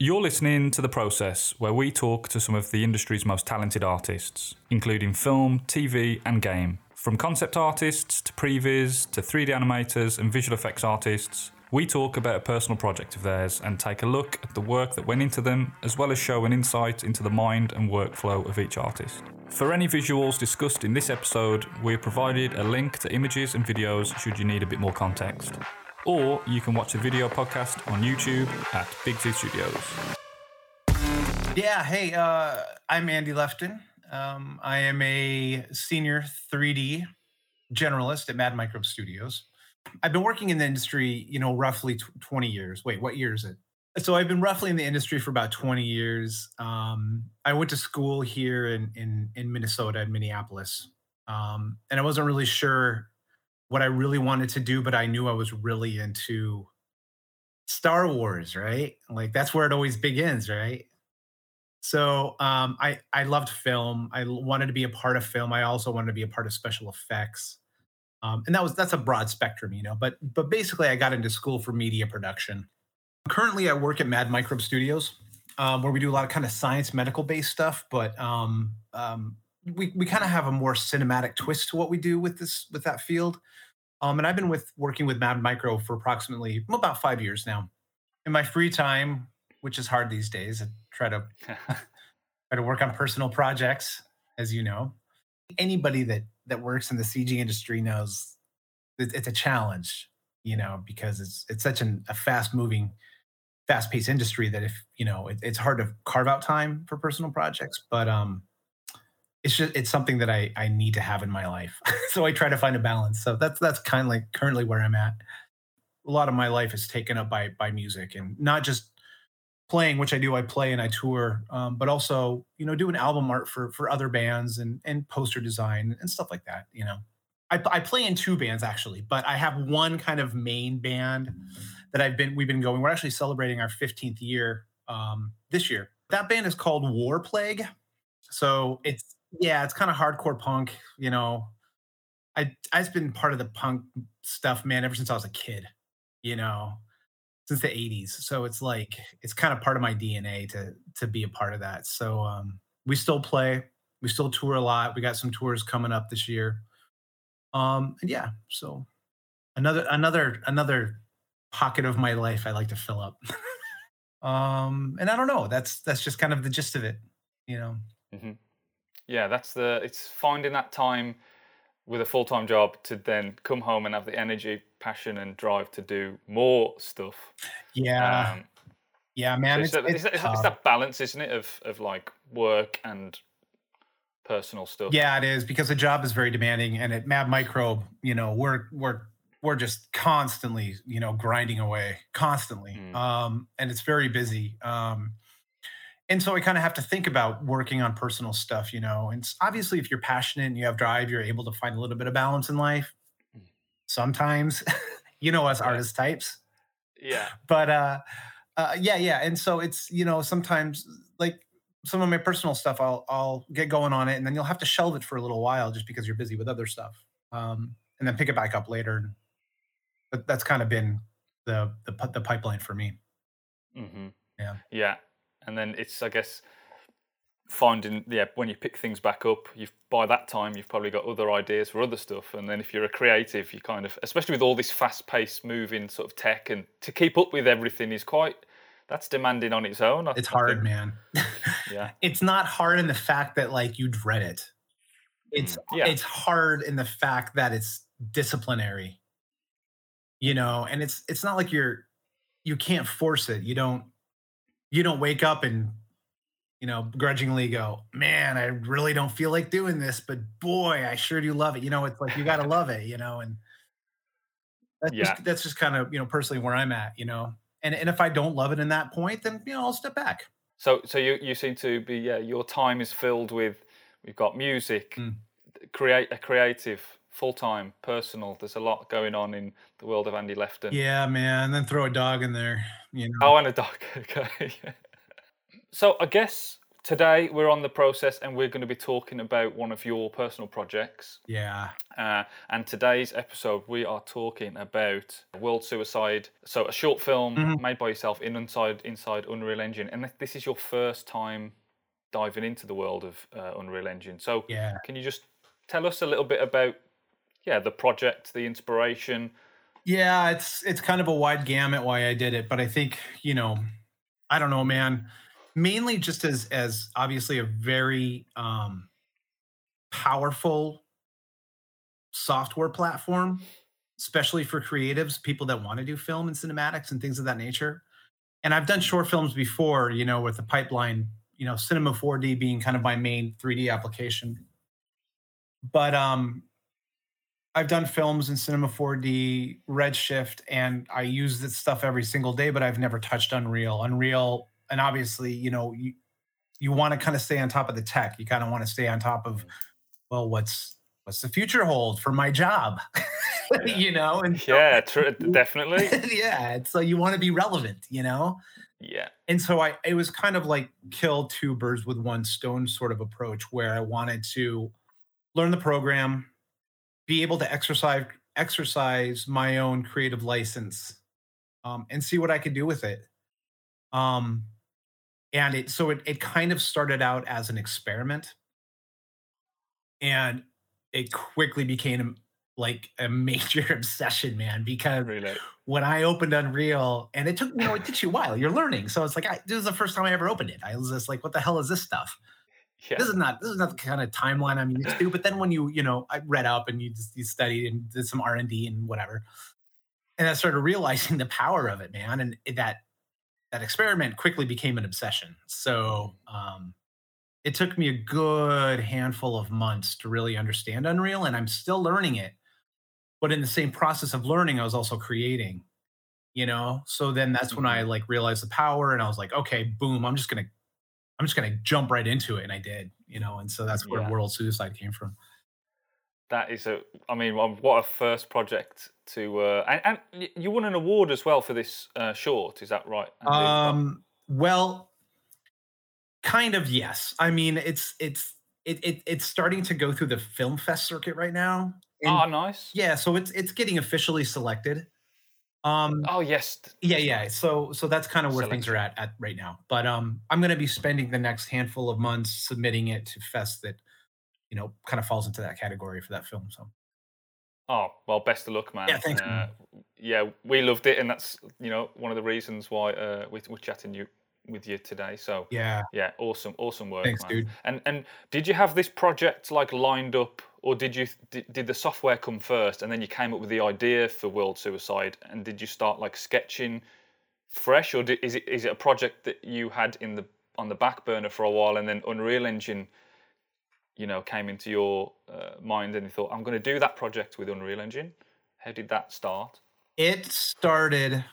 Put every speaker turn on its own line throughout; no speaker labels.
You're listening to The Process, where we talk to some of the industry's most talented artists, including film, TV, and game. From concept artists to previs to 3D animators and visual effects artists, we talk about a personal project of theirs and take a look at the work that went into them, as well as show an insight into the mind and workflow of each artist. For any visuals discussed in this episode, we have provided a link to images and videos should you need a bit more context. Or you can watch the video podcast on YouTube at Big Z Studios.
Yeah, hey, uh, I'm Andy Lefton. Um, I am a senior 3D generalist at Mad Microbe Studios. I've been working in the industry, you know, roughly tw- 20 years. Wait, what year is it? So I've been roughly in the industry for about 20 years. Um, I went to school here in in, in Minnesota, in Minneapolis, um, and I wasn't really sure what I really wanted to do, but I knew I was really into Star Wars, right? Like that's where it always begins, right? So um, I I loved film. I wanted to be a part of film. I also wanted to be a part of special effects, um, and that was that's a broad spectrum, you know. But but basically, I got into school for media production. Currently, I work at Mad Microbe Studios, um, where we do a lot of kind of science medical based stuff. But um, um, we we kind of have a more cinematic twist to what we do with this with that field. Um, and I've been with working with Mad Micro for approximately about five years now. In my free time, which is hard these days, I try to try to work on personal projects, as you know. Anybody that that works in the CG industry knows it, it's a challenge, you know, because it's it's such an, a fast moving, fast paced industry that if you know it, it's hard to carve out time for personal projects. But um, it's just it's something that I I need to have in my life. so I try to find a balance. So that's that's kind of like currently where I'm at. A lot of my life is taken up by by music and not just playing, which I do. I play and I tour, um, but also you know doing album art for for other bands and and poster design and stuff like that. You know, I, I play in two bands actually, but I have one kind of main band that I've been we've been going. We're actually celebrating our 15th year um, this year. That band is called War Plague. So it's yeah, it's kind of hardcore punk. You know, I I've been part of the punk stuff, man, ever since I was a kid. You know, since the 80s. So it's like it's kind of part of my DNA to to be a part of that. So um we still play, we still tour a lot. We got some tours coming up this year. Um and yeah, so another another another pocket of my life I like to fill up. um and I don't know, that's that's just kind of the gist of it, you know.
hmm Yeah, that's the. It's finding that time with a full time job to then come home and have the energy, passion, and drive to do more stuff.
Yeah.
Um,
yeah,
so
man,
it's,
it's,
that,
it's
it's, it's that balance, isn't it, of of like work and personal stuff.
Yeah, it is because the job is very demanding, and at Mad Microbe, you know, we're we're we're just constantly, you know, grinding away, constantly,
Mm.
um, and it's very busy. Um, and so I kind of have to think about working on personal stuff, you know. And obviously, if you're passionate and you have drive, you're able to find a little bit of balance in life.
Mm.
Sometimes, you know, us
Yeah.
artist types,
Yeah.
but uh, uh yeah yeah and so it's you know sometimes like some of my personal stuff i'll i'll get going on it and then you'll have to shelve it for a little while just because you're busy with other stuff um and then pick it back up later but that's kind of been the the, the pipeline for me
Mm-hmm.
Yeah.
Yeah, and then it's I guess finding yeah when you pick things back up, you've by that time you've probably got other ideas for other stuff, and then if you're a creative, you kind of especially with all this fast-paced moving sort of tech and to keep up with everything is quite that's demanding on its own. I-
it's hard man
Yeah.
it's not hard in the fact that like you dread it it's
Mm, yeah.
it's hard in the fact that it's disciplinary you know and it's it's not like you're you can't force it you don't you don't wake up and you know grudgingly go man i really don't feel like doing this but boy i sure do love it you know it's like you got to love it you know and that's
Yeah.
just, that's just kind of you know personally where i'm at you know and and if i don't love it in that point then you know i'll step back
So so you you seem to be yeah your time is filled with we've got music,
Mm.
create a creative, full time, personal. There's a lot going on in the world of Andy Lefton.
yeah man and then throw a dog in there you know
Oh, and a dog. Okay. so I guess today we're on the process and we're going to be talking about one of your personal projects.
Yeah.
Uh, and today's episode, we are talking about World Suicide. So, a short film
Mhm.
made by yourself in inside inside Unreal Engine, and this is your first time diving into the world of uh, Unreal Engine. So,
Yeah.
can you just tell us a little bit about, yeah, the project, the inspiration?
Yeah, it's it's kind of a wide gamut why I did it, but I think, you know, I don't know, man. Mainly just as as obviously a very um powerful software platform, especially for creatives, people that want to do film and cinematics and things of that nature. And I've done short films before, you know, with the pipeline, you know, Cinema 4D being kind of my main 3D application. But um I've done films in Cinema 4D, Redshift, and I use this stuff every single day, but I've never touched Unreal. Unreal, and obviously, you know, you you want to kind of stay on top of the tech. You kind of want to stay on top of, well, what's what's the future hold for my job? you know, and so-
Yeah, tr- definitely.
yeah, it's so you want to be relevant, you know?
Yeah,
and so I it was kind of like kill two birds with one stone sort of approach where I wanted to learn the program, be able to exercise exercise my own creative license, um, and see what I could do with it. Um, and it so it it kind of started out as an experiment, and it quickly became like a major obsession, man, because
really.
when I opened Unreal, and it took you know it took you a while. You're learning, so it's like I, this is the first time I ever opened it. I was just like, "What the hell is this stuff?
Yeah.
This is not this is not the kind of timeline I'm used to." But then when you you know I read up and you just you studied and did some R and D and whatever, and I started realizing the power of it, man, and that that experiment quickly became an obsession. So um, it took me a good handful of months to really understand Unreal, and I'm still learning it. But in the same process of learning, I was also creating. You know, so then that's when I like realized the power, and I was like, okay, boom, I'm just gonna, I'm just gonna jump right into it, and I did. You know, and so that's where
Yeah.
World Suicide came from.
That is a, I mean, um, what a first project to, uh, and, and you won an award as well for this uh, short, is that right?
Um, well, kind of yes. I mean, it's it's it, it it's starting to go through the film fest circuit right now. and-
oh, nice.
yeah, so it's it's getting officially selected. Um,
Oh, yes.
yeah, yeah. So so that's kind of where things are at at right now. But um, I'm going to be spending the next handful of months submitting it to fest that you know kind of falls into that category for that film. So
Oh, well, best of luck, man.
Yeah, thanks,
Uh, yeah, we loved it, and that's, you know, one of the reasons why uh, we, we're chatting you with you today. So,
yeah,
yeah, awesome, awesome work,
thanks,
man.
dude.
And and did you have this project like lined up, or did you did, did the software come first, and then you came up with the idea for World Suicide, and did you start like sketching fresh, or did, is it is it a project that you had in the on the back burner for a while, and then Unreal Engine, you know, came into your uh, mind, and you thought, I'm going to do that project with Unreal Engine. How did that start?
It started.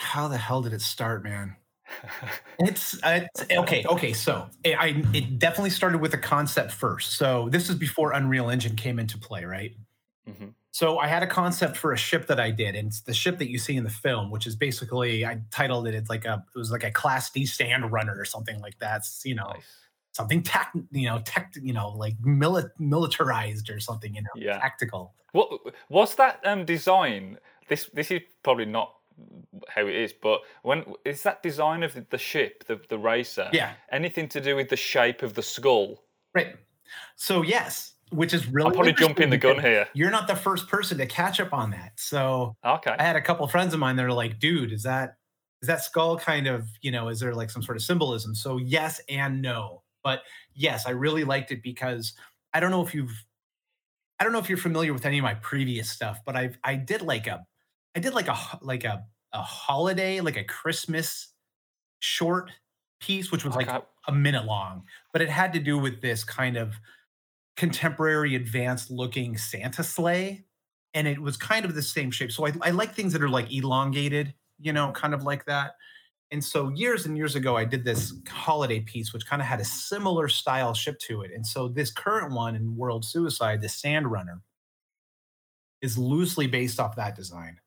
How the hell did it start, man? It's, it's okay. Okay, so it, I it definitely started with a concept first. So this is before Unreal Engine came into play, right?
hmm
So I had a concept for a ship that I did, and it's the ship that you see in the film, which is basically I titled it. It's like a it was like a Class D sand runner or something like that. It's, you know,
Nice.
something tech, you know, tech, you know, like mili- militarized or something, you know,
Yeah.
tactical.
What was that um, design? This this is probably not how it is, but when is that design of the, ship, the the racer?
Yeah.
Anything to do with the shape of the skull?
Right. So yes, which is really
I'm probably jumping the gun here.
You're not the first person to catch up on that. So
Okay.
I had a couple friends of mine that are like, dude, is that is that skull kind of, you know, is there like some sort of symbolism? So yes and no. But yes, I really liked it because I don't know if you've I don't know if you're familiar with any of my previous stuff, but I I did like a I did like a like a a holiday, like a Christmas short piece, which was like
Okay.
a minute long, but it had to do with this kind of contemporary, advanced looking Santa sleigh. And it was kind of the same shape. So I, I like things that are like elongated, you know, kind of like that. And so years and years ago, I did this holiday piece, which kind of had a similar style ship to it. And so this current one in World Suicide, the Sand Runner, is loosely based off that design.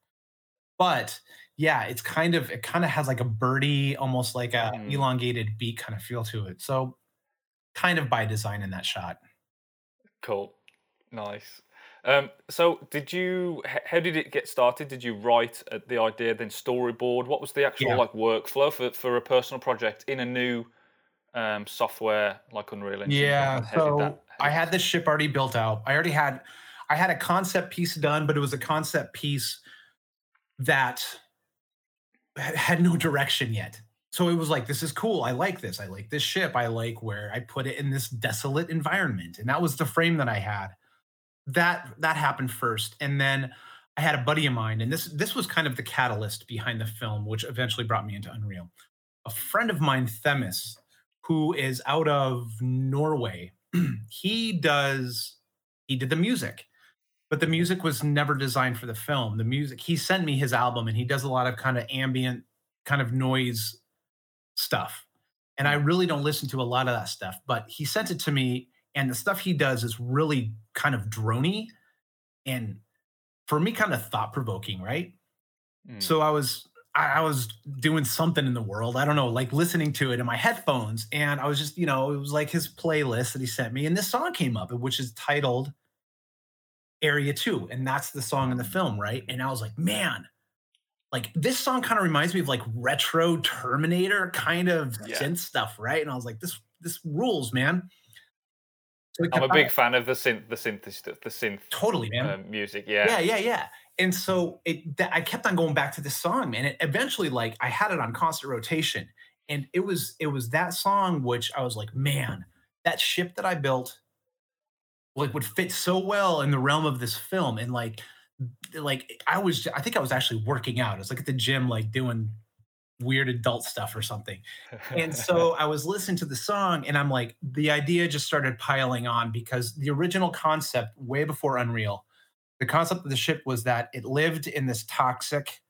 But yeah, it's kind of it kind of has like a birdie, almost like a
Mm.
elongated beat kind of feel to it. So kind of by design in that shot.
Cool. Nice. Um, so, did you? How did it get started? Did you write uh, the idea, then storyboard? What was the actual
Yeah.
like workflow for, for a personal project in a new um, software like Unreal Engine?
Yeah.
How
So
that-
I had this ship already built out. I already had I had a concept piece done, but it was a concept piece that had no direction yet. So it was like, this is cool. I like this. I like this ship. I like where I put it in this desolate environment. And that was the frame that I had. That that happened first. And then I had a buddy of mine, and this this was kind of the catalyst behind the film, which eventually brought me into Unreal. A friend of mine, Themis, who is out of Norway, he does he did the music but the music was never designed for the film the music he sent me his album and he does a lot of kind of ambient kind of noise stuff and i really don't listen to a lot of that stuff but he sent it to me and the stuff he does is really kind of drony and for me kind of thought provoking right
Mm.
so I was I I was doing something in the world. I don't know, like listening to it in my headphones. And I was just, you know, it was like his playlist that he sent me. And this song came up, which is titled Area 2. And that's the song in the film, right? And I was like, man, like this song kind of reminds me of like retro Terminator kind of
Yeah.
synth stuff, right? And I was like, this this rules, man. So
I'm a big fan of the synth, the synth the synth
totally, man.
um, music. Yeah.
yeah yeah yeah and so it that i kept on going back to this song man it eventually like i had it on constant rotation and it was it was that song which i was like man that ship that i built like would fit so well in the realm of this film and like like i was i think i was actually working out i was like at the gym like doing weird adult stuff or something and so I was listening to the song and I'm like, the idea just started piling on because the original concept, way before Unreal, the concept of the ship was that it lived in this toxic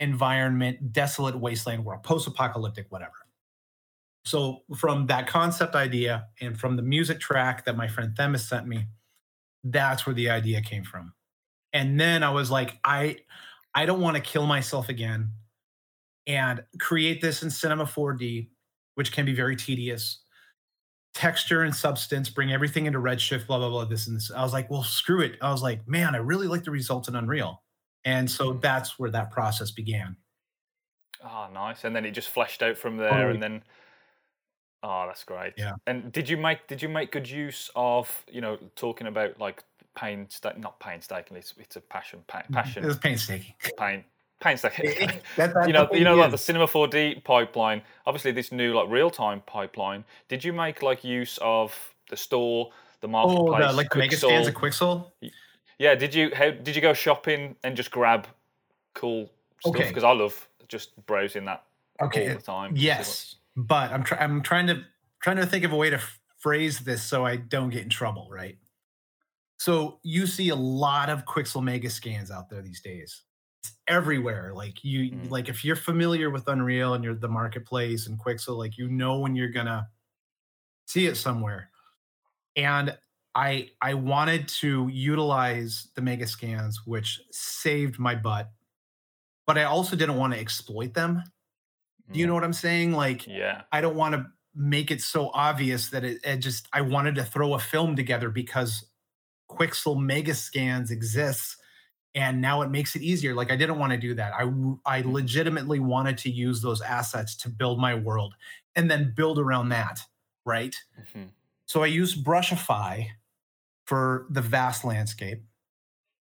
environment, desolate wasteland world, post apocalyptic, whatever. So, from that concept idea and from the music track that my friend Themis sent me, that's where the idea came from. And then I was like, I, I don't want to kill myself again and create this in Cinema 4D, which can be very tedious. Texture and substance, bring everything into Redshift, blah, blah, blah, this and this. I was like, well, screw it. I was like, man, I really like the results in Unreal. And so mm-hmm. that's where that process began.
Oh, nice. And then it just fleshed out from there,
Totally.
and then. Oh, that's great.
Yeah.
And did you make did you make good use of you know talking about like pain not painstakingly it's, it's a passion pa- mm-hmm.
It
passion
was painstaking.
pain painstaking.
It- it- that- that's
you know you know like the Cinema 4D pipeline. Obviously, this new like real time pipeline. Did you make like use of the store, the
Oh,
marketplace,
the, like the Megascans of Quixel.
Yeah. Did you how did you go shopping and just grab cool stuff?
Okay.
Because I love just browsing that
Okay.
all the time.
Yes, but I'm trying. I'm trying to trying to think of a way to f- phrase this so I don't get in trouble. Right. So you see a lot of Quixel Megascans out there these days. It's everywhere. Like you,
Mm.
like if you're familiar with Unreal and you're the marketplace and Quixel, like you know when you're gonna see it somewhere. And I I wanted to utilize the Megascans, which saved my butt, but I also didn't want to exploit them. Do you
Mm.
know what I'm saying? Like
Yeah.
I don't want to make it so obvious that it, it just I wanted to throw a film together because Quixel Megascans exists and now it makes it easier. Like I didn't want to do that. I I legitimately wanted to use those assets to build my world and then build around that, right?
Mhm.
So I used Brushify for the vast landscape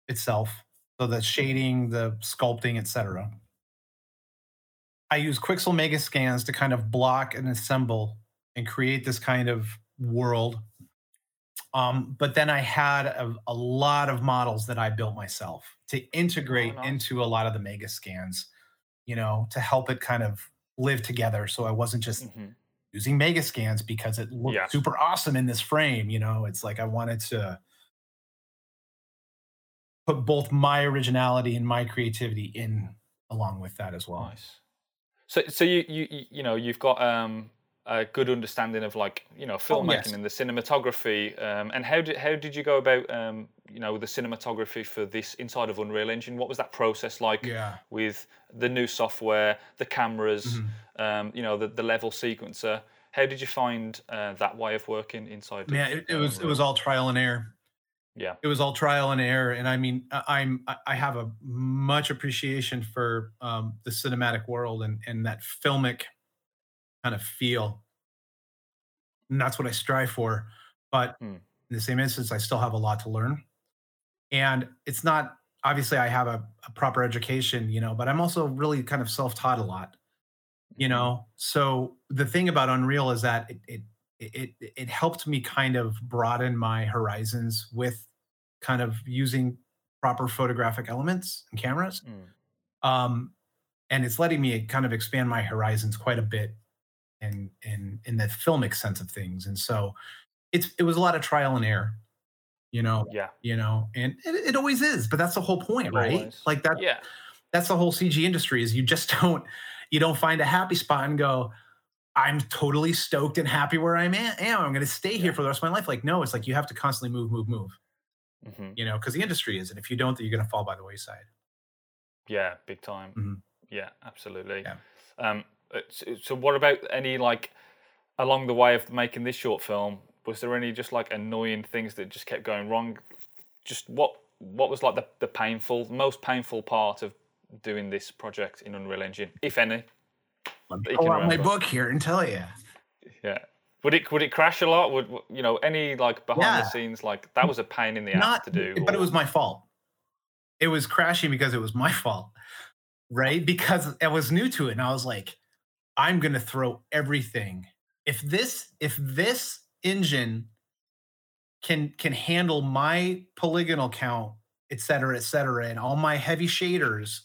itself. So the shading, the sculpting, etc. I use Quixel Megascans to kind of block and assemble and create this kind of world. Um, but then I had a, a lot of models that I built myself to integrate
nice.
into a lot of the Megascans, you know, to help it kind of live together. So I wasn't just
Mhm.
using Megascans because it looked super awesome in this frame. You know, it's like I wanted to put both my originality and my creativity in along with that as well.
Nice. So, so you, you, you- know, you've got um, a good understanding of like you know filmmaking
Oh, yes.
and the cinematography. Um, and how did how did you go about um, you know the cinematography for this inside of Unreal Engine? What was that process like
Yeah.
with the new software, the cameras,
Mm-hmm.
um, you know the, the level sequencer? How did you find uh, that way of working inside? of,
Man, it, it
uh,
was it was all trial and error.
Yeah,
It was all trial and error, and I mean, I'm I- have a much appreciation for um, the cinematic world and and that filmic kind of feel, and that's what I strive for. But
Hmm.
in the same instance, I still have a lot to learn, and it's not obviously I have a, a proper education, you know, but I'm also really kind of self taught a lot. you
Mhm.
know so the thing about unreal is that it it it, it helped me kind of broaden my horizons with kind of using proper photographic elements and cameras.
Mm.
um and it's letting me kind of expand my horizons quite a bit in in in the filmic sense of things. And so it's it was a lot of trial and error you know
yeah,
you know and it, it always is but that's the whole point right?
Always.
like that
yeah,
that's the whole CG industry is you just don't you don't find a happy spot and go I'm totally stoked and happy where I'm at. I'm going to stay here
Yeah.
for the rest of my life? Like no, it's like you have to constantly move, move, move.
hmm
You know, because the industry is, and if you don't, then you're going to fall by the wayside.
yeah, big time.
Mhm.
Yeah, absolutely.
Yeah.
Um, uh, so, so what about any like along the way of making this short film? Was there any just like annoying things that just kept going wrong? Just what what was like the, the painful, most painful part of doing this project in Unreal Engine, if any?
Let me pull out my book here and tell you.
Yeah. Would it would it crash a lot? Would you know any like behind
Yeah.
the scenes like that was a pain in the ass to do?
but it was my fault. It was crashing because it was my fault, right? Because I was new to it, and I was like, I'm going to throw everything. If this, if this engine can can handle my polygonal count, et cetera, et cetera, and all my heavy shaders,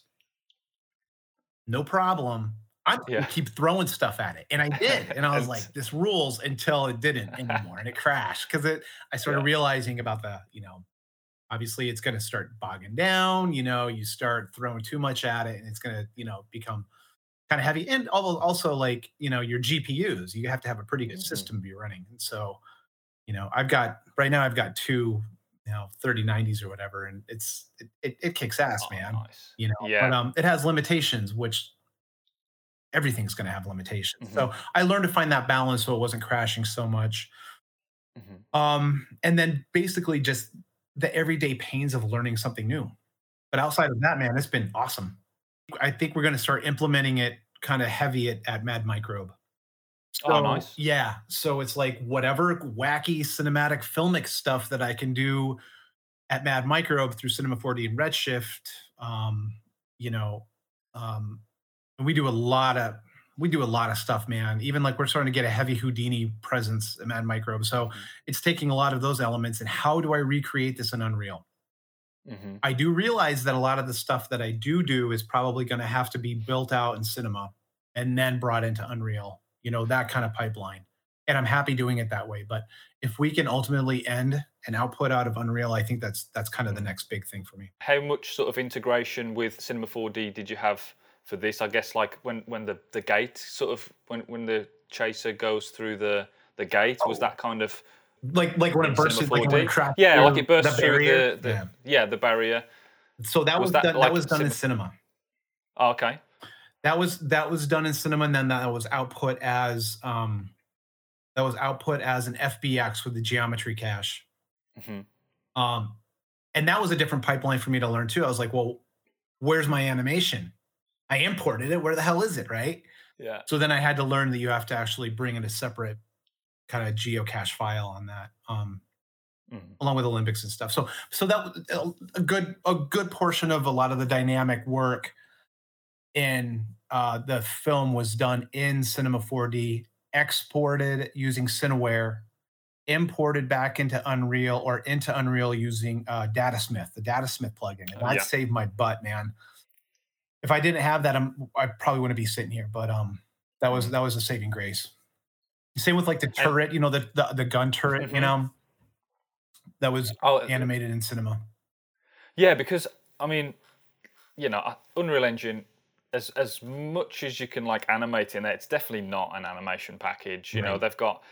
no problem. I'm gonna keep throwing stuff at it, and I did, and I was like, "This rules," until it didn't anymore, and it crashed because it. I started
Yeah.
realizing about the, you know, obviously it's going to start bogging down. You know, you start throwing too much at it, and it's going to, you know, become kind of heavy. And al- also, like, you know, your GPUs, you have to have a pretty good
Mhm.
system to be running. And so, you know, I've got right now, I've got two, you know, 3090s or whatever, and it's it, it, it kicks ass,
Oh,
man.
nice.
You know,
Yeah.
but um, it has limitations, which everything's going to have limitations.
Mm-hmm.
So I learned to find that balance so it wasn't crashing so much.
Mhm.
Um, and then basically just the everyday pains of learning something new. But outside of that, man, it's been awesome. I think we're going to start implementing it kind of heavy at, at Mad Microbe.
Oh, nice.
Yeah. So it's like whatever wacky cinematic filmic stuff that I can do at Mad Microbe through Cinema 4D and Redshift. Um, you know, um, and we do a lot of we do a lot of stuff, man. Even like we're starting to get a heavy Houdini presence at Mad Microbe. So
Mhm.
it's taking a lot of those elements and how do I recreate this in Unreal?
Mhm.
I do realize that a lot of the stuff that I do do is probably going to have to be built out in cinema and then brought into Unreal, you know, that kind of pipeline. And I'm happy doing it that way. But if we can ultimately end an output out of Unreal, I think that's that's kind of the
Mhm.
next big thing for me.
How much sort of integration with Cinema 4D did you have for this? I guess like when when the the gate sort of when when the chaser goes through the the gate was
Oh.
that kind of
Like like when it bursts, like when it
4D? yeah, like it bursts through the, the
yeah.
yeah. the barrier.
So that
was
was,
that
done,
like
that was done in
cinema-. Oh, okay.
That was that was done in cinema, and then that was output as um, that was output as an FBX with the geometry cache.
hmm
Um, and that was a different pipeline for me to learn too. I was like, well, where's my animation? I imported it. Where the hell is it? Right.
Yeah.
So then I had to learn that you have to actually bring in a separate kind of geocache file on that, um,
Mhm.
along with Alembics and stuff. So so that a- a good a good portion of a lot of the dynamic work in uh, the film was done in Cinema 4D, exported using Cineware, imported back into Unreal or into Unreal using uh, Datasmith, the Datasmith plugin. And that
yeah.
saved my butt, man. If I didn't have that, I'm, I probably wouldn't be sitting here. But um, that was
Mhm.
that was a saving grace. Same with like the turret, you know, the the, the gun turret, you
Mhm.
know, that was
Oh,
animated in cinema.
Yeah, because I mean, you know, Unreal Engine as as much as you can like animate in there, it's definitely not an animation package. You know, they've got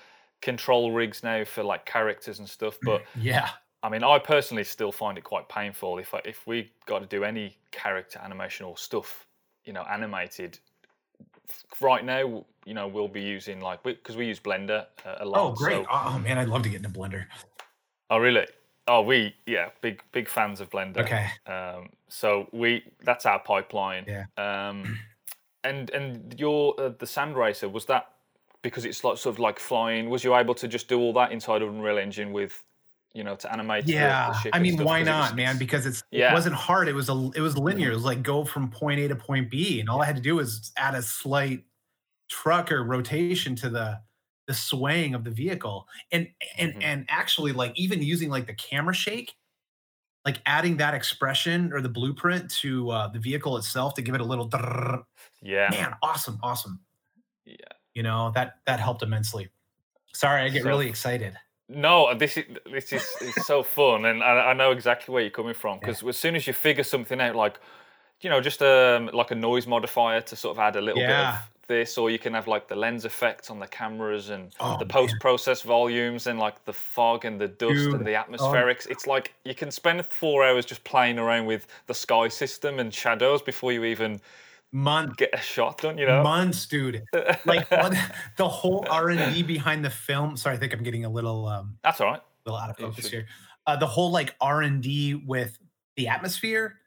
control rigs now for like characters and stuff, but
Yeah.
I mean, I personally still find it quite painful if I, if we got to do any character animation or stuff, you know, animated. Right now, you know, we'll be using like because we, use Blender uh, a lot.
Oh, great.
so-
Oh, man, I'd love to get in a blender.
oh, really? Oh, we yeah, big big fans of Blender.
Okay.
Um, so we that's our pipeline.
Yeah.
Um, and and your uh, the Sand Racer was that because it's like sort of like flying. Was you able to just do all that inside of Unreal Engine with, you know, to animate? the- the
Yeah. I mean,
why
why
'Cause it was-
not, man? Because it's
Yeah.
it wasn't hard. It was a it was linear. It was like go from point A to point B, and all I had to do was add a slight truck or rotation to the the swaying of the vehicle, and and
Mhm.
and actually like even using like the camera shake, like adding that expression or the blueprint to uh, the vehicle itself to give it a little.
Yeah.
man, awesome, awesome.
Yeah.
You know that that helped immensely. Sorry, I get
So-
really excited.
No, this is this is it's so fun, and I, I know exactly where you're coming from because as soon as you figure something out, like you know, just um like a noise modifier to sort of add a little bit of this, or you can have like the lens effects on the cameras and
Oh,
the post process volumes and like the fog and the dust
Dude,
and the
oh.
atmospherics. It's like you can spend four hours just playing around with the sky system and shadows before you even
Month
get a shot done. You know,
months, dude. like what, the whole R and D behind the film. Sorry, I think I'm getting a little um
that's all right.
A little out of focus here. Uh, the whole like R and D with the atmosphere,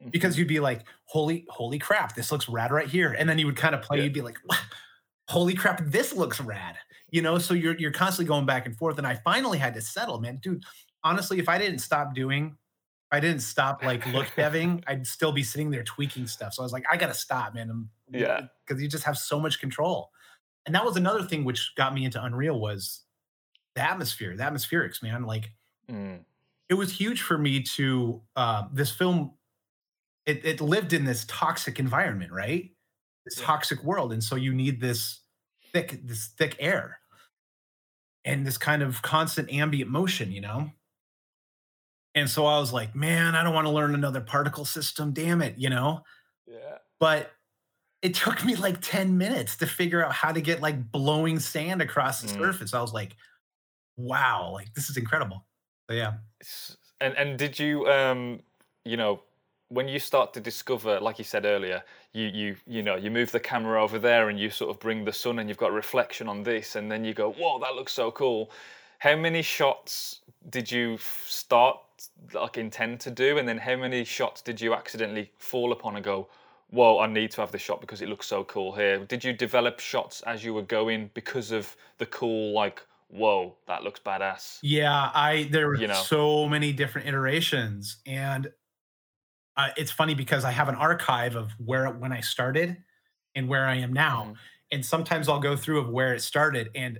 Mm-hmm.
because you'd be like, "Holy, holy crap, this looks rad right here," and then you would kind of play.
Yeah.
You'd be like, "Holy crap, this looks rad," you know. So you're you're constantly going back and forth, and I finally had to settle, man, dude. Honestly, if I didn't stop doing, I didn't stop like look deving, I'd still be sitting there tweaking stuff. So I was like, I gotta stop, man. I'm-
Yeah.
because you just have so much control. And that was another thing which got me into Unreal was the atmosphere, the atmospherics, man. Like
Mm.
it was huge for me to uh, this film. It, it lived in this toxic environment, right? This
Yeah.
toxic world, and so you need this thick, this thick air, and this kind of constant ambient motion, you know. And so I was like, man, I don't want to learn another particle system. Damn it, you know
Yeah.
but it took me like 10 minutes to figure out how to get like blowing sand across the
Mm.
surface. I was like, wow, like this is incredible. So yeah.
And and did you um you know when you start to discover like you said earlier you you you know you move the camera over there and you sort of bring the sun and you've got reflection on this and then you go whoa that looks so cool how many shots did you start like intend to do and then how many shots did you accidentally fall upon and go whoa i need to have this shot because it looks so cool here did you develop shots as you were going because of the cool like whoa that looks badass
Yeah, I there were
You know.
so many different iterations and uh, it's funny because I have an archive of where when I started and where I am now.
Mhm.
And sometimes I'll go through of where it started and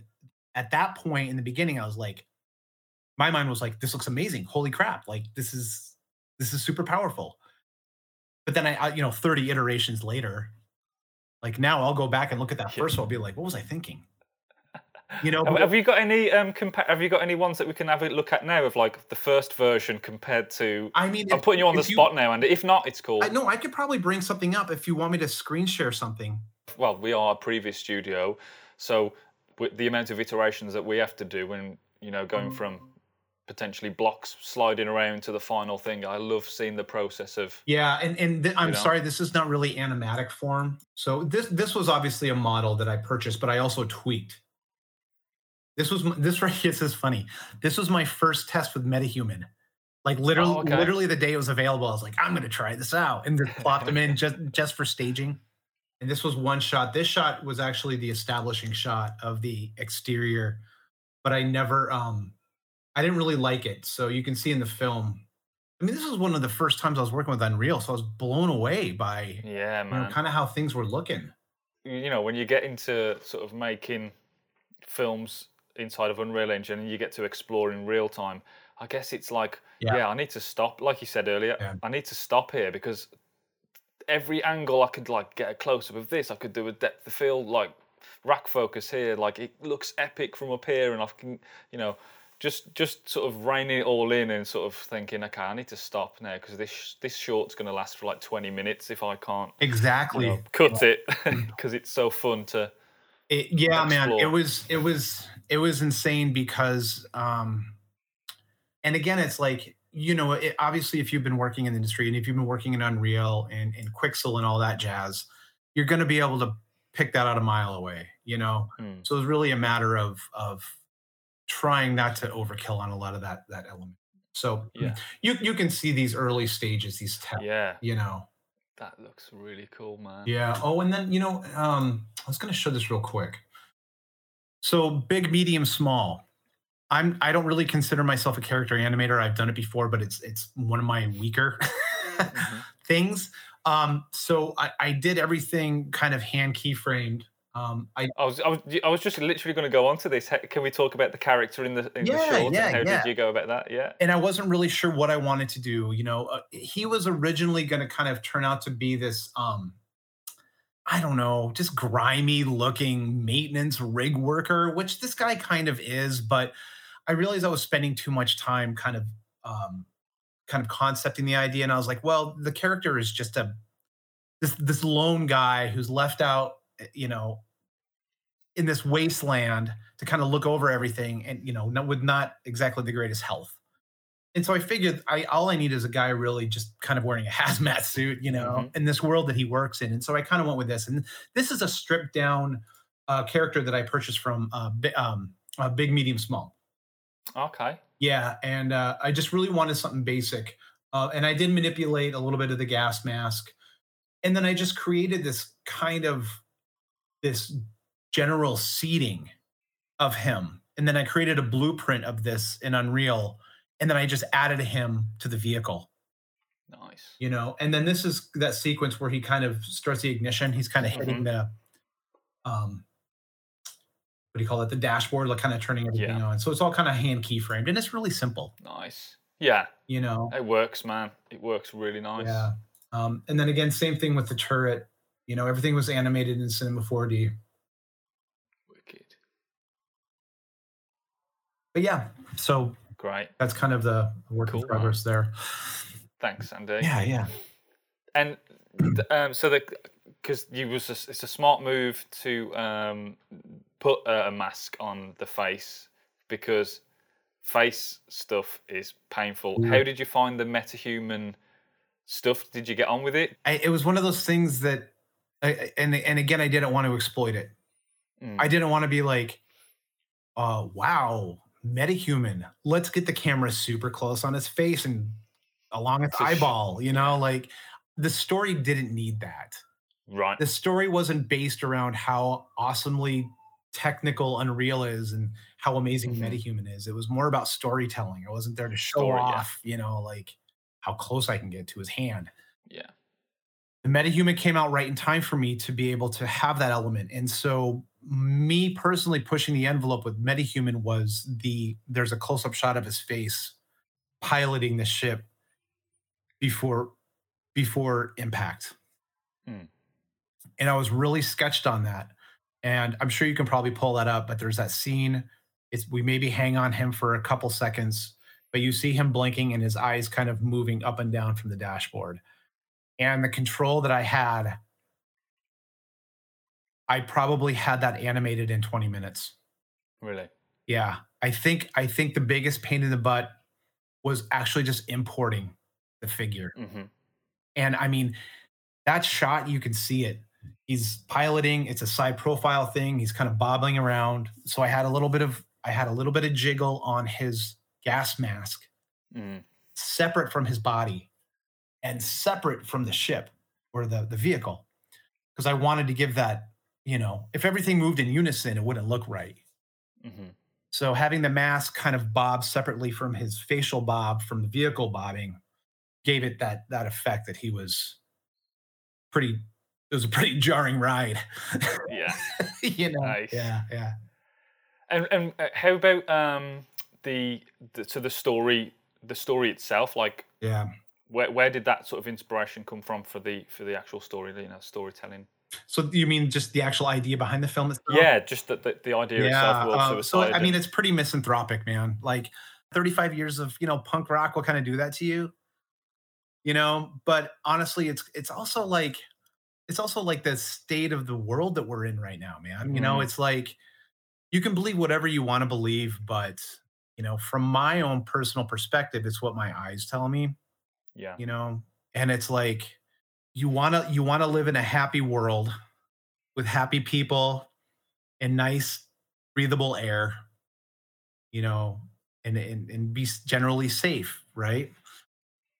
at that point in the beginning I was like my mind was like this looks amazing. Holy crap. Like this is this is super powerful. But then I, I you know 30 iterations later like now I'll go back and look at that first one I'll be like what was I thinking? You know,
Have, have you got any um compa- have you got any ones that we can have a look at now of like the first version compared to
I mean
I'm
if-
putting you on the
if
spot now and if not it's cool.
I know I could probably bring something up if you want me to screen share something.
Well, we are a previs studio, so with the amount of iterations that we have to do when you know going from potentially blocks sliding around to the final thing, I love seeing the process of
Yeah, and and th- I'm
know?
sorry, this is not really animatic form. So this this was obviously a model that I purchased, but I also tweaked. This was this right here. This is funny. This was my first test with MetaHuman. Like literally,
Oh, okay.
literally the day it was available, I was like, I'm gonna try this out, and just plopped them in just just for staging. And this was one shot. This shot was actually the establishing shot of the exterior, but I never um I didn't really like it. So you can see in the film. I mean, this was one of the first times I was working with Unreal, so I was blown away by
yeah,
you know, kind of how things were looking.
you know when you get into sort of making films inside of Unreal Engine and you get to explore in real time, I guess it's like,
Yeah.
yeah, I need to stop. Like you said earlier,
Yeah.
I need to stop here because every angle I could like get a close up of this, I could do a depth of field like rack focus here. Like it looks epic from up here, and I can, you know, just just sort of reining it all in and sort of thinking, okay, I need to stop now because this this short's going to last for like 20 minutes if I can't you
Exactly.
know, cut it because it's so fun to.
It, yeah, man, it was it was it was insane because um and again it's like you know it, obviously if you've been working in the industry and if you've been working in Unreal and and Quixel and all that jazz, you're going to be able to pick that out a mile away, you know.
Hmm.
So it's really a matter of of trying not to overkill on a lot of that that element. So
Yeah.
you you can see these early stages, these tests,
Yeah,
you know.
that looks really cool, man.
Yeah. Oh, and then you know, um, I was going to show this real quick. So big, medium, small. I'm. I don't really consider myself a character animator. I've done it before, but it's it's one of my weaker
Mhm.
things. Um, so I, I did everything kind of hand keyframed. Um, I
I was, I was I was just literally going to go on to this. Can we talk about the character in the in
Yeah,
the short?
yeah,
and how
yeah.
did you go about that? Yeah.
and I wasn't really sure what I wanted to do. You know, uh, he was originally going to kind of turn out to be this, um, I don't know, just grimy looking maintenance rig worker, which this guy kind of is. But I realized I was spending too much time kind of, um, kind of concepting the idea, and I was like, well, the character is just a this this lone guy who's left out, you know, in this wasteland to kind of look over everything, and you know, not, with not exactly the greatest health and so I figured I all I need is a guy really just kind of wearing a hazmat suit, you know,
Mhm.
in this world that he works in. And so I kind of went with this. And this is a stripped down uh, character that I purchased from uh, um, uh, Big, Medium, Small.
Okay.
Yeah, and uh, I just really wanted something basic. Uh, and I did manipulate a little bit of the gas mask, and then I just created this kind of this general seating of him. And then I created a blueprint of this in Unreal, and then I just added him to the vehicle.
Nice.
You know, and then this is that sequence where he kind of starts the ignition. He's kind of hitting the um what do you call it? The dashboard, like kind of turning everything
Yeah.
on. So it's all kind of hand keyframed, and it's really simple.
Nice. Yeah,
You know,
it works, man. It works really nice.
Yeah. Um, and then again, same thing with the turret. You know, everything was animated in Cinema 4D.
Wicked.
But yeah, so
Great.
that's kind of the work
Cool,
in
man.
progress there.
Thanks, Andy.
Yeah, yeah.
And um, so the because you was a, s- it's a smart move to um, put a, a mask on the face because face stuff is painful. How
Mm.
did you find the metahuman stuff? Did you get on with it?
I, it was one of those things that, I, and and again, I didn't want to exploit it.
Mm.
I didn't want to be like, uh, wow, metahuman. Let's get the camera super close on his face and along its
It's a sh-
eyeball. You know, like the story didn't need that.
Right.
the story wasn't based around how awesomely technical Unreal is and how amazing
Mhm.
MetaHuman is. It was more about storytelling. I wasn't there to show
Story, yeah.
off, you know, like how close I can get to his hand.
Yeah.
The MetaHuman came out right in time for me to be able to have that element. And so me personally pushing the envelope with MetaHuman was the there's a close-up shot of his face piloting the ship before before impact
Hmm.
and I was really sketched on that. And I'm sure you can probably pull that up, but there's that scene. It's we maybe hang on him for a couple seconds, but you see him blinking and his eyes kind of moving up and down from the dashboard. And the control that I had, I probably had that animated in 20 minutes.
Really.
Yeah. I think I think the biggest pain in the butt was actually just importing the figure.
hmm
And I mean, that shot, you can see it. He's piloting, it's a side profile thing. He's kind of bobbling around. So I had a little bit of I had a little bit of jiggle on his gas mask,
Mm.
separate from his body and separate from the ship or the, the vehicle. Because I wanted to give that, you know, if everything moved in unison, it wouldn't look right.
hmm
So having the mask kind of bob separately from his facial bob from the vehicle bobbing gave it that that effect that he was pretty it was a pretty jarring ride.
Yeah.
you know.
Nice.
Yeah, yeah.
And and uh, how about um the, the so the story the story itself like
Yeah.
Where where did that sort of inspiration come from for the for the actual story you know storytelling
So you mean just the actual idea behind the film itself?
Yeah, just the, the, the idea itself. World
uh, so I mean, it's pretty misanthropic, man. Like 35 years of you know punk rock will kind of do that to you, you know. But honestly, it's it's also like it's also like the state of the world that we're in right now, man. You know,
Mhm.
it's like you can believe whatever you want to believe, but you know, from my own personal perspective, it's what my eyes tell me
yeah,
you know and it's like you want to you want to live in a happy world with happy people and nice breathable air you know and and, and be generally safe right?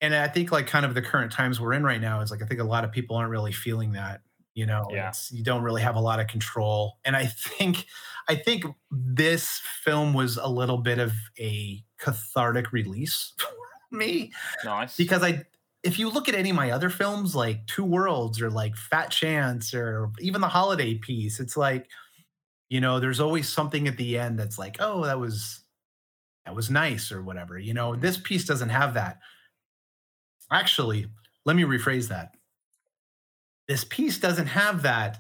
And i think like kind of the current times we're in right now is like i think a lot of people aren't really feeling that you know
Yeah.
it's, you don't really have a lot of control. And i think i think this film was a little bit of a cathartic release for me
nice.
because I if you look at any of my other films like Two Worlds or like Fat Chance or even the holiday piece, it's like, you know, there's always something at the end that's like, oh, that was that was nice or whatever. You know, this piece doesn't have that. Actually, let me rephrase that. This piece doesn't have that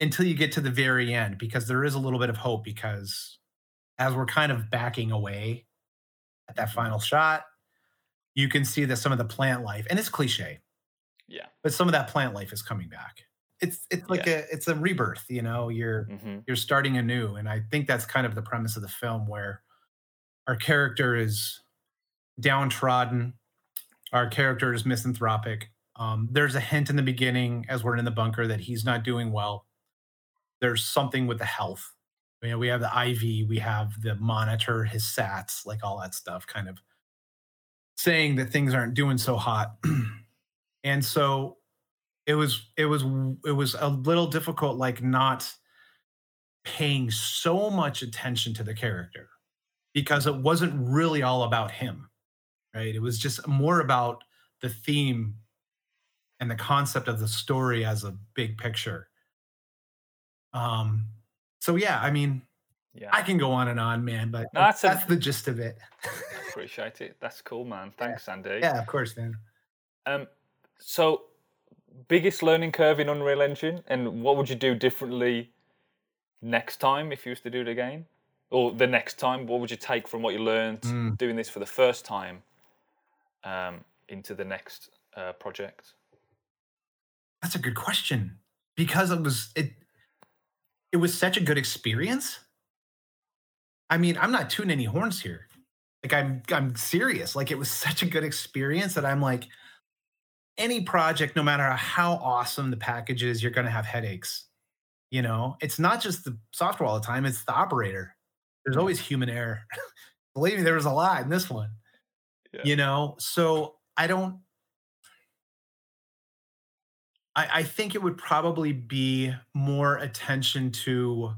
until you get to the very end because there is a little bit of hope because as we're kind of backing away at that mm-hmm. final shot, you can see that some of the plant life, and it's cliche,
yeah.
but some of that plant life is coming back. It's it's like a it's a rebirth, you know. You're
hmm
you're starting anew, and I think that's kind of the premise of the film, where our character is downtrodden, our character is misanthropic. Um, there's a hint in the beginning as we're in the bunker that he's not doing well. There's something with the health. You know, we have the IV, we have the monitor, his SATs, like all that stuff, kind of saying that things aren't doing so hot. and so it was it was it was a little difficult like not paying so much attention to the character because it wasn't really all about him right it was just more about the theme and the concept of the story as a big picture um so yeah i mean
Yeah.
i can go on and on man but
No, that's
that's,
a-
the gist of it
Appreciate it. That's cool, man. Thanks, Andy.
yeah of course man
Um, so biggest learning curve in Unreal Engine, and what would you do differently next time if you was to do it again, or the next time? What would you take from what you learned
Mm.
doing this for the first time um, into the next uh, project?
That's a good question because it was it it was such a good experience. I mean, I'm not tooting any horns here. Like I'm I'm serious. Like it was such a good experience that I'm like any project no matter how awesome the package is, you're going to have headaches. You know, it's not just the software all the time, it's the operator. There's always human error. Believe me, there was a lot in this one.
Yeah.
You know, so I don't I, I think it would probably be more attention to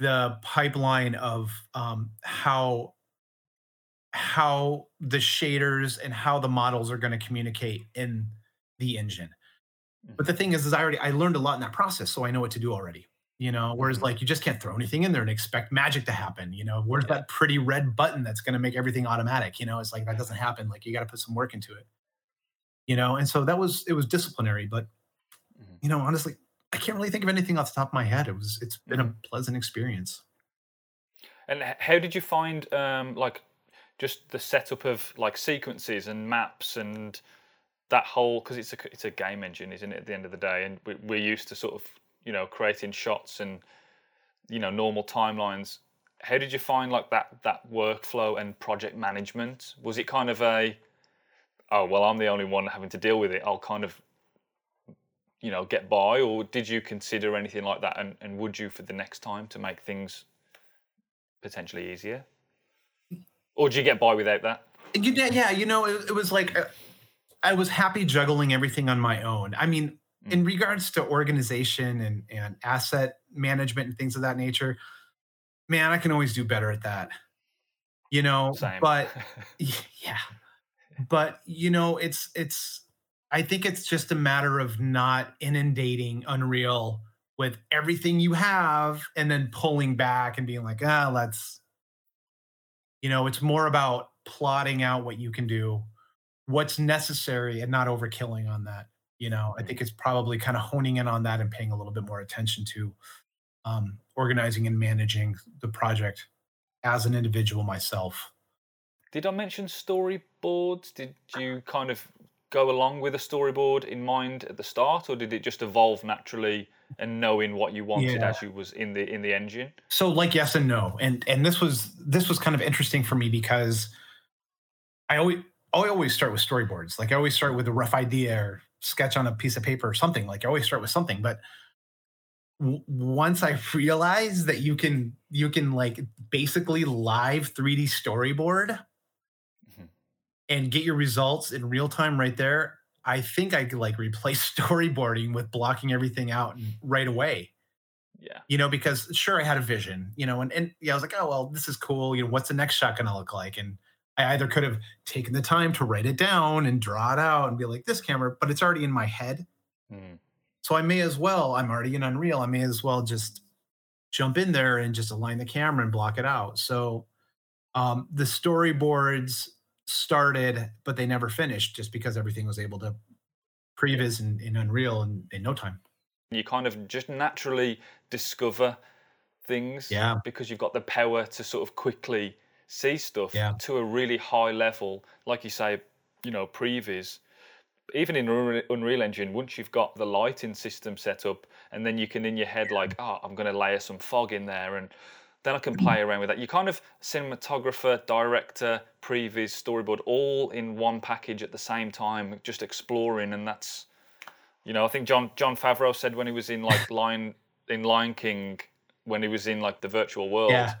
the pipeline of um, how how the shaders and how the models are going to communicate in the engine. But the thing is, is I already I learned a lot in that process, so I know what to do already. You know, whereas
Mhm.
like you just can't throw anything in there and expect magic to happen. You know, where's
Yeah.
that pretty red button that's going to make everything automatic? You know, it's like that doesn't happen. Like you got to put some work into it. You know, and so that was it was disciplinary, but
Mhm.
you know, honestly, I can't really think of anything off the top of my head. It was it's been a pleasant experience.
And how did you find um, like just the setup of like sequences and maps and that whole because it's a it's a game engine, isn't it? At the end of the day, and we, we're used to sort of you know creating shots and you know normal timelines. How did you find like that that workflow and project management? Was it kind of a oh well, I'm the only one having to deal with it. I'll kind of you know get by, or did you consider anything like that? And, and would you for the next time to make things potentially easier? Or do you get by without that?
You, yeah, yeah, you know, it, it was like uh, I was happy juggling everything on my own. I mean,
Mm.
in regards to organization and and asset management and things of that nature, man, I can always do better at that. You know,
Same.
but yeah but you know it's it's i think it's just a matter of not inundating unreal with everything you have and then pulling back and being like ah let's you know it's more about plotting out what you can do what's necessary and not overkilling on that You know, I think it's probably kind of honing in on that and paying a little bit more attention to um, organizing and managing the project as an individual myself.
Did I mention storyboards? Did you kind of go along with a storyboard in mind at the start, or did it just evolve naturally and knowing what you wanted
Yeah.
as you was in the in the engine?
so like yes and no and and this was this was kind of interesting for me because i always i always start with storyboards like i always start with a rough idea or sketch on a piece of paper or something like i always start with something but w- once i realized that you can you can like basically live 3d storyboard. And get your results in real time right there i think i could like replace storyboarding with blocking everything out and right away
Yeah.
you know, because sure, I had a vision, you know, and, and yeah, I was like, oh, well, this is cool. You know, what's the next shot going to look like? And I either could have taken the time to write it down and draw it out and be like, this camera, but it's already in my head.
Mm.
So I may as well, I'm already in Unreal. I may as well just jump in there and just align the camera and block it out. So um, the storyboards started, but they never finished just because everything was able to previs in, in Unreal in, in no time.
You kind of just naturally discover things
Yeah.
because you've got the power to sort of quickly see stuff
Yeah.
to a really high level. Like you say, you know, previs. Even in Unreal Engine, once you've got the lighting system set up, and then you can in your head like, oh, I'm going to layer some fog in there, and then I can play around with that. You kind of cinematographer, director, previs, storyboard, all in one package at the same time, just exploring, and that's, you know, I think Jon Jon Favreau said when he was in like Lion in Lion King, when he was in like the virtual world,
Yeah.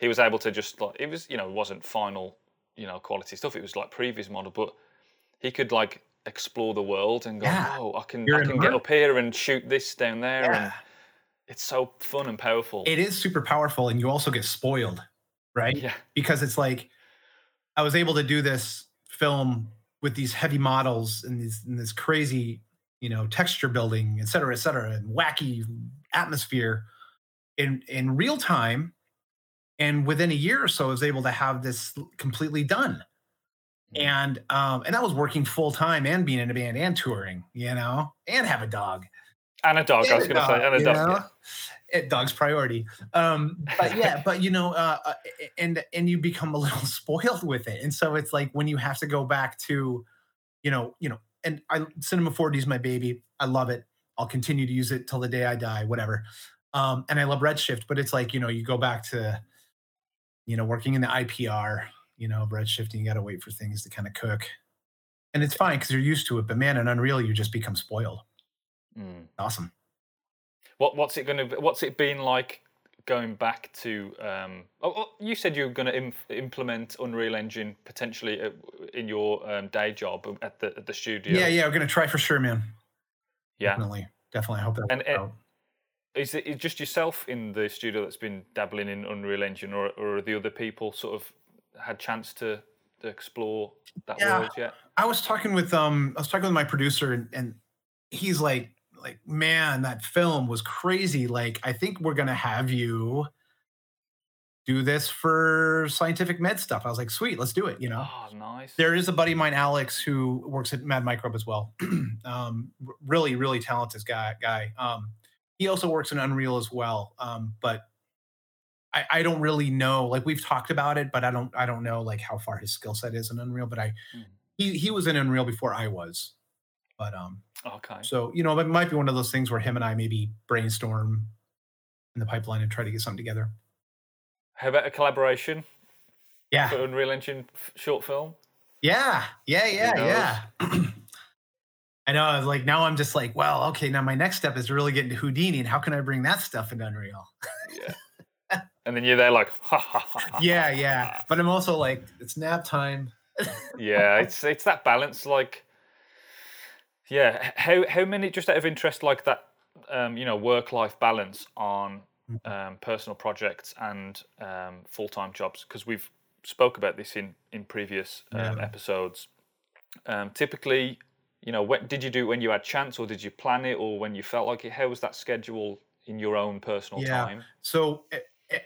he was able to just like it was, you know, it wasn't final, you know, quality stuff. It was like previs model, but he could like explore the world and go,
Yeah.
oh, I can
You're
I can get up here and shoot this down there,
Yeah.
and it's so fun and powerful.
It is super powerful, and you also get spoiled, right?
yeah,
because it's like I was able to do this film with these heavy models and these and this crazy, you know, texture building, et cetera, et cetera, and wacky atmosphere in in real time. And within a year or so, I was able to have this completely done.
Mm.
And um, and I was working full time and being in a band and touring, you know, and have a dog.
And a dog. I was going to say, and a
you
dog.
know?
yeah.
It, dog's priority. Um, but yeah, but you know, uh, uh, and and you become a little spoiled with it, and so it's like when you have to go back to, you know, you know, and I Cinema 4D is my baby. I love it. I'll continue to use it till the day I die, whatever. Um, and I love Redshift, but it's like you know, you go back to, you know, working in the IPR, you know, Redshift, and you got to wait for things to kind of cook, and it's fine because you're used to it. But man, in Unreal, you just become spoiled.
Mm.
Awesome.
What what's it going to? What's it been like going back to? Um, oh, oh, you said you were going to Im- implement Unreal Engine potentially at, in your um, day job at the at the studio.
Yeah, yeah, we're gonna try for sure, man.
yeah.
Definitely, definitely. I hope that
And it-. Is it is just yourself in the studio that's been dabbling in Unreal Engine, or or are the other people sort of had chance to, to explore that
Yeah.
world yet?
I was talking with um, I was talking with my producer, and, and he's like, like, man, that film was crazy. Like, I think we're gonna have you do this for scientific med stuff. I was like, sweet, let's do it. You know,
Oh, nice.
there is a buddy of mine, Alex, who works at Mad Microbe as well. um, really, really talented guy. Guy. Um, he also works in Unreal as well. Um, but I, I don't really know. Like we've talked about it, but I don't. I don't know like how far his skill set is in Unreal. But I,
Mm.
he he was in Unreal before I was. But um,
okay.
so you know, it might be one of those things where him and I maybe brainstorm in the pipeline and try to get something together.
How about a collaboration
Yeah.
for Unreal Engine f- short film?
Yeah, yeah, yeah, yeah. I know. I was like, now I'm just like, well, okay. Now my next step is to really get into Houdini, and how can I bring that stuff into Unreal?
Yeah. and then you're there like, ha ha ha.
yeah, yeah. But I'm also like, it's nap time.
yeah, it's it's that balance. Like, yeah, how how many just out of interest like that, um, you know, work life balance on
Mm-hmm.
um, personal projects and um, full time jobs because we've spoke about this in in previous um,
Yeah.
episodes. Um, typically, you know, what did you do it when you had chance, or did you plan it, or when you felt like it? How was that schedule in your own personal
Yeah.
time?
So, eh, eh,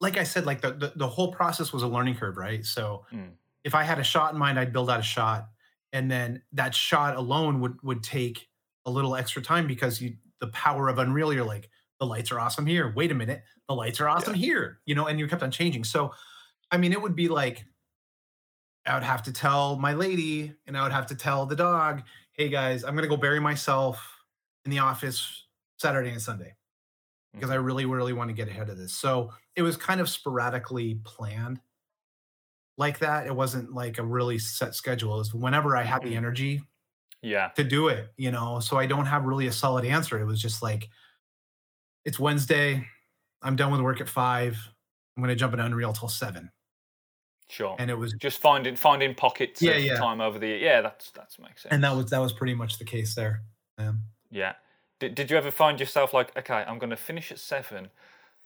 like I said, like the, the the whole process was a learning curve, right? So,
Mm.
if I had a shot in mind, I'd build out a shot, and then that shot alone would would take a little extra time because you the power of Unreal, you're like, the lights are awesome here. Wait a minute, the lights are awesome here, you know, and you kept on changing. So, I mean, it would be like, I would have to tell my lady and I would have to tell the dog, hey guys, I'm gonna go bury myself in the office Saturday and Sunday mm. because I really, really want to get ahead of this. So it was kind of sporadically planned like that. It wasn't like a really set schedule. It was whenever I had the
Mhm.
energy
Yeah.
to do it, you know. So I don't have really a solid answer. It was just like, it's Wednesday. I'm done with work at five. I'm gonna jump in Unreal till seven.
Sure.
And it was
just finding finding pockets
Yeah,
of
yeah.
time over the year. yeah that's that's makes sense
and that was that was pretty much the case there. Um,
yeah did, did you ever find yourself like okay i'm going to finish at seven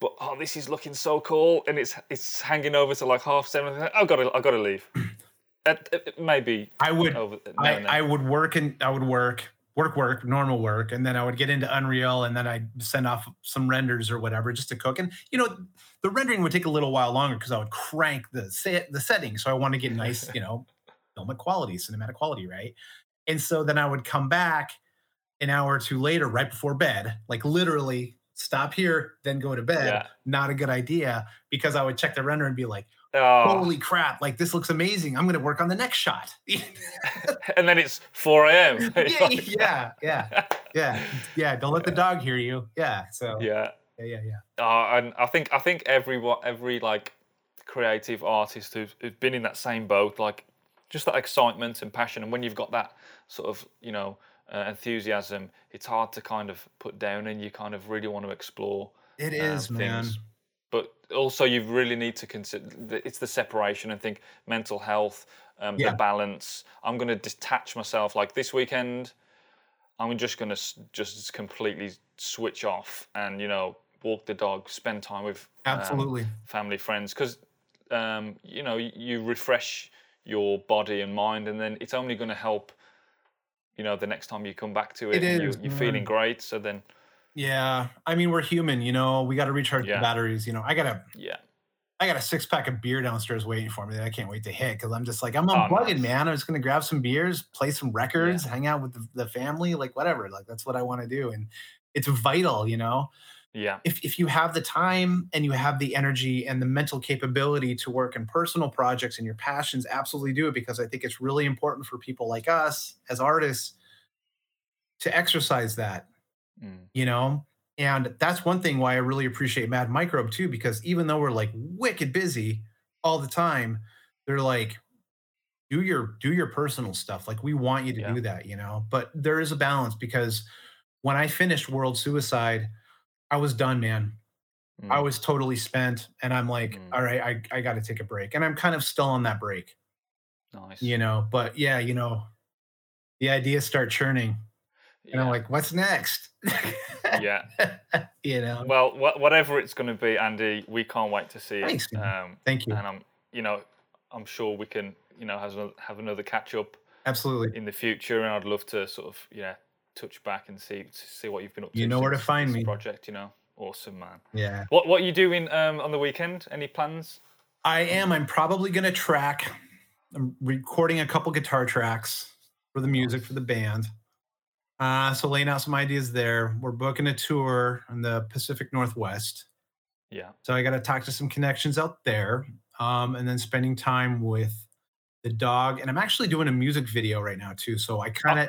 but oh this is looking so cool and it's it's hanging over to like half seven i've got to i've got to leave uh, uh, maybe
I would
over
I. I would work and I would work, work, work, normal work, and then I would get into Unreal, and then I'd send off some renders or whatever just to cook. And you know, the rendering would take a little while longer because I would crank the set the settings, so I want to get nice, you know, filmic quality, cinematic quality, right? And so then I would come back an hour or two later, right before bed, like literally stop here, then go to bed.
Yeah.
Not a good idea because I would check the render and be like,
Oh,
"Holy crap! Like this looks amazing. I'm going to work on the next shot."
and then it's 4 a.m
yeah,
like-
yeah, yeah, yeah, yeah. Don't let the dog hear you. Yeah. So yeah,
yeah
yeah, yeah. yeah.
Uh, and I think I think everyone, every like creative artist who's, who's been in that same boat, like just that excitement and passion, and when you've got that sort of you know uh, enthusiasm, it's hard to kind of put down, and you kind of really want to explore.
It
um,
is, man.
things. But also, you really need to consider it's the separation and think mental health, um,
Yeah.
the balance. I'm going to detach myself. Like this weekend, I'm just going to just completely switch off and you know walk the dog, spend time with um,
Absolutely.
family, friends, because um, you know you refresh your body and mind, and then it's only going to help. You know, the next time you come back to it, you, you're feeling great. So then,
yeah. I mean, we're human. You know, we got to recharge
Yeah.
the batteries. You know, I got a,
yeah,
I got a six pack of beer downstairs waiting for me that I can't wait to hit because I'm just like I'm
Oh,
unplugging,
nice.
man. I'm just gonna grab some beers, play some records, hang out with the, the family, like whatever. Like that's what I want to do, and it's vital. You know.
Yeah,
if, if you have the time and you have the energy and the mental capability to work in personal projects and your passions, absolutely do it because I think it's really important for people like us as artists to exercise that,
mm,
you know? And that's one thing why I really appreciate Mad Microbe too, because even though we're like wicked busy all the time, they're like, do your do your personal stuff. Like we want you to
Yeah.
do that, you know. But there is a balance because when I finished World Suicide, I was done, man. I
mm.
was totally spent and I'm like,
Mm.
all right, I, I got to take a break. And I'm kind of still on that break,
nice.
you know, but yeah, you know, the ideas start churning and I'm like, what's next?
yeah.
you know,
Well, wha- whatever it's going to be, Andy, we can't wait to see it.
Thanks, man.
Um,
thank you.
and I'm, you know, I'm sure we can, you know, have another, have another catch up
Absolutely.
in the future, and I'd love to sort of, yeah, touch back and see see what you've been up to.
You know where to find me.
Project, you know, awesome, man.
Yeah.
What what are you doing um, on the weekend? Any plans?
I am. I'm probably going to track. I'm recording a couple guitar tracks for the music for the band. Uh, so laying out some ideas there. We're booking a tour in the Pacific Northwest.
Yeah,
So I got to talk to some connections out there, um, and then spending time with the dog. And I'm actually doing a music video right now too. So I kind of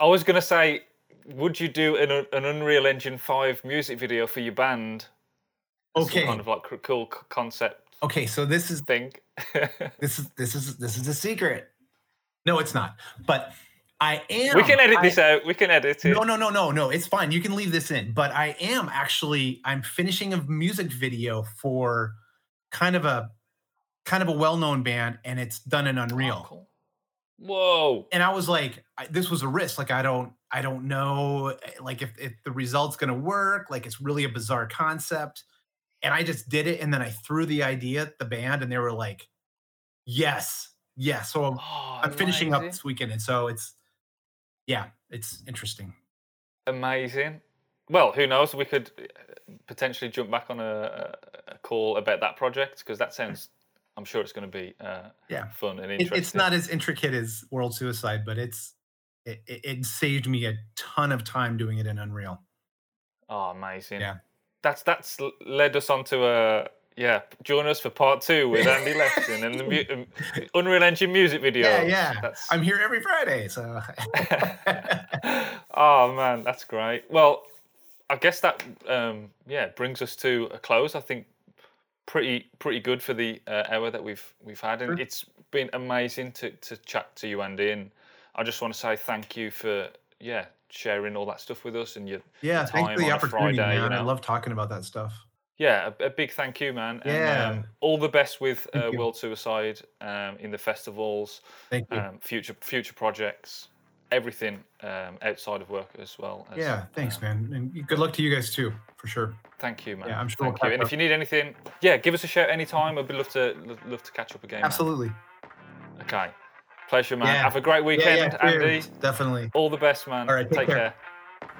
I was going to say, would you do an an Unreal Engine Five music video for your band? As some
okay,
kind of like cool concept
okay. So this is
thing.
this is this is this is a secret. No, it's not. But I am.
we can edit
I-
this out. We can edit it.
No, no, no, no, no. It's fine. You can leave this in. But I am actually. I'm finishing a music video for kind of a kind of a well-known band, and it's done in
Oh,
Unreal.
cool. Whoa.
and I was like, I, this was a risk. Like, I don't, I don't know, eh, like if, if the result's gonna work. Like, it's really a bizarre concept. And I just did it, and then I threw the idea at the band, and they were like, "Yes, yes." So I'm,
Oh,
I'm finishing up this weekend, and so it's, yeah, it's interesting.
Amazing. Well, who knows? We could uh, potentially jump back on a, a a call about that project because that sounds I'm sure it's going to be uh,
Yeah.
fun and
It,
interesting.
it's not as intricate as World Suicide, but it's it, it, it saved me a ton of time doing it in Unreal.
Oh, amazing.
Yeah.
That's that's led us on to a yeah. Join us for part two with Andy Lefton and the mu- um, Unreal Engine music video.
Yeah, yeah.
That's
I'm here every Friday, so
oh man, that's great. Well, I guess that um, yeah brings us to a close. I think pretty pretty good for the uh, hour that we've we've had, and
Sure.
it's been amazing to to chat to you, Andy. And I just want to say thank you for yeah sharing all that stuff with us and your
yeah. Thanks for the opportunity,
Friday, you
man. I love talking about that stuff.
yeah a, a big thank you, man. And,
Yeah.
um, all the best with uh. World Suicide um, in the festivals,
Thank you.
um, future future projects, everything um, outside of work as well. As,
yeah, thanks,
um,
man, and good luck to you guys too, for sure.
Thank you, man.
Yeah, I'm sure we'll
Thank you.
catch
And if you need anything, yeah, give us a shout anytime. I'd be love to love to catch up again. man.
Absolutely.
Okay. Pleasure, man.
Yeah.
Have a great weekend,
yeah,
Andy.
Definitely.
All the best, man.
All right, take
take
care.
care.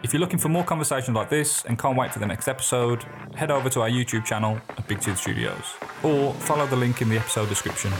If you're looking for more conversations like this and can't wait for the next episode, head over to our YouTube channel at Big Tooth Studios or follow the link in the episode description.